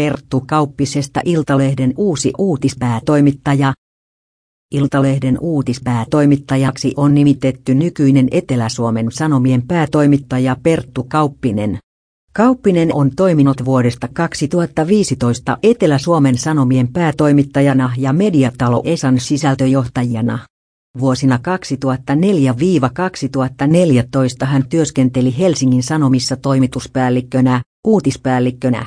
Perttu Kauppisesta Iltalehden uusi uutispäätoimittaja. Iltalehden uutispäätoimittajaksi on nimitetty nykyinen Etelä-Suomen Sanomien päätoimittaja Perttu Kauppinen. Kauppinen on toiminut vuodesta 2015 Etelä-Suomen Sanomien päätoimittajana ja mediatalo Esan sisältöjohtajana. Vuosina 2004-2014 hän työskenteli Helsingin Sanomissa toimituspäällikkönä, uutispäällikkönä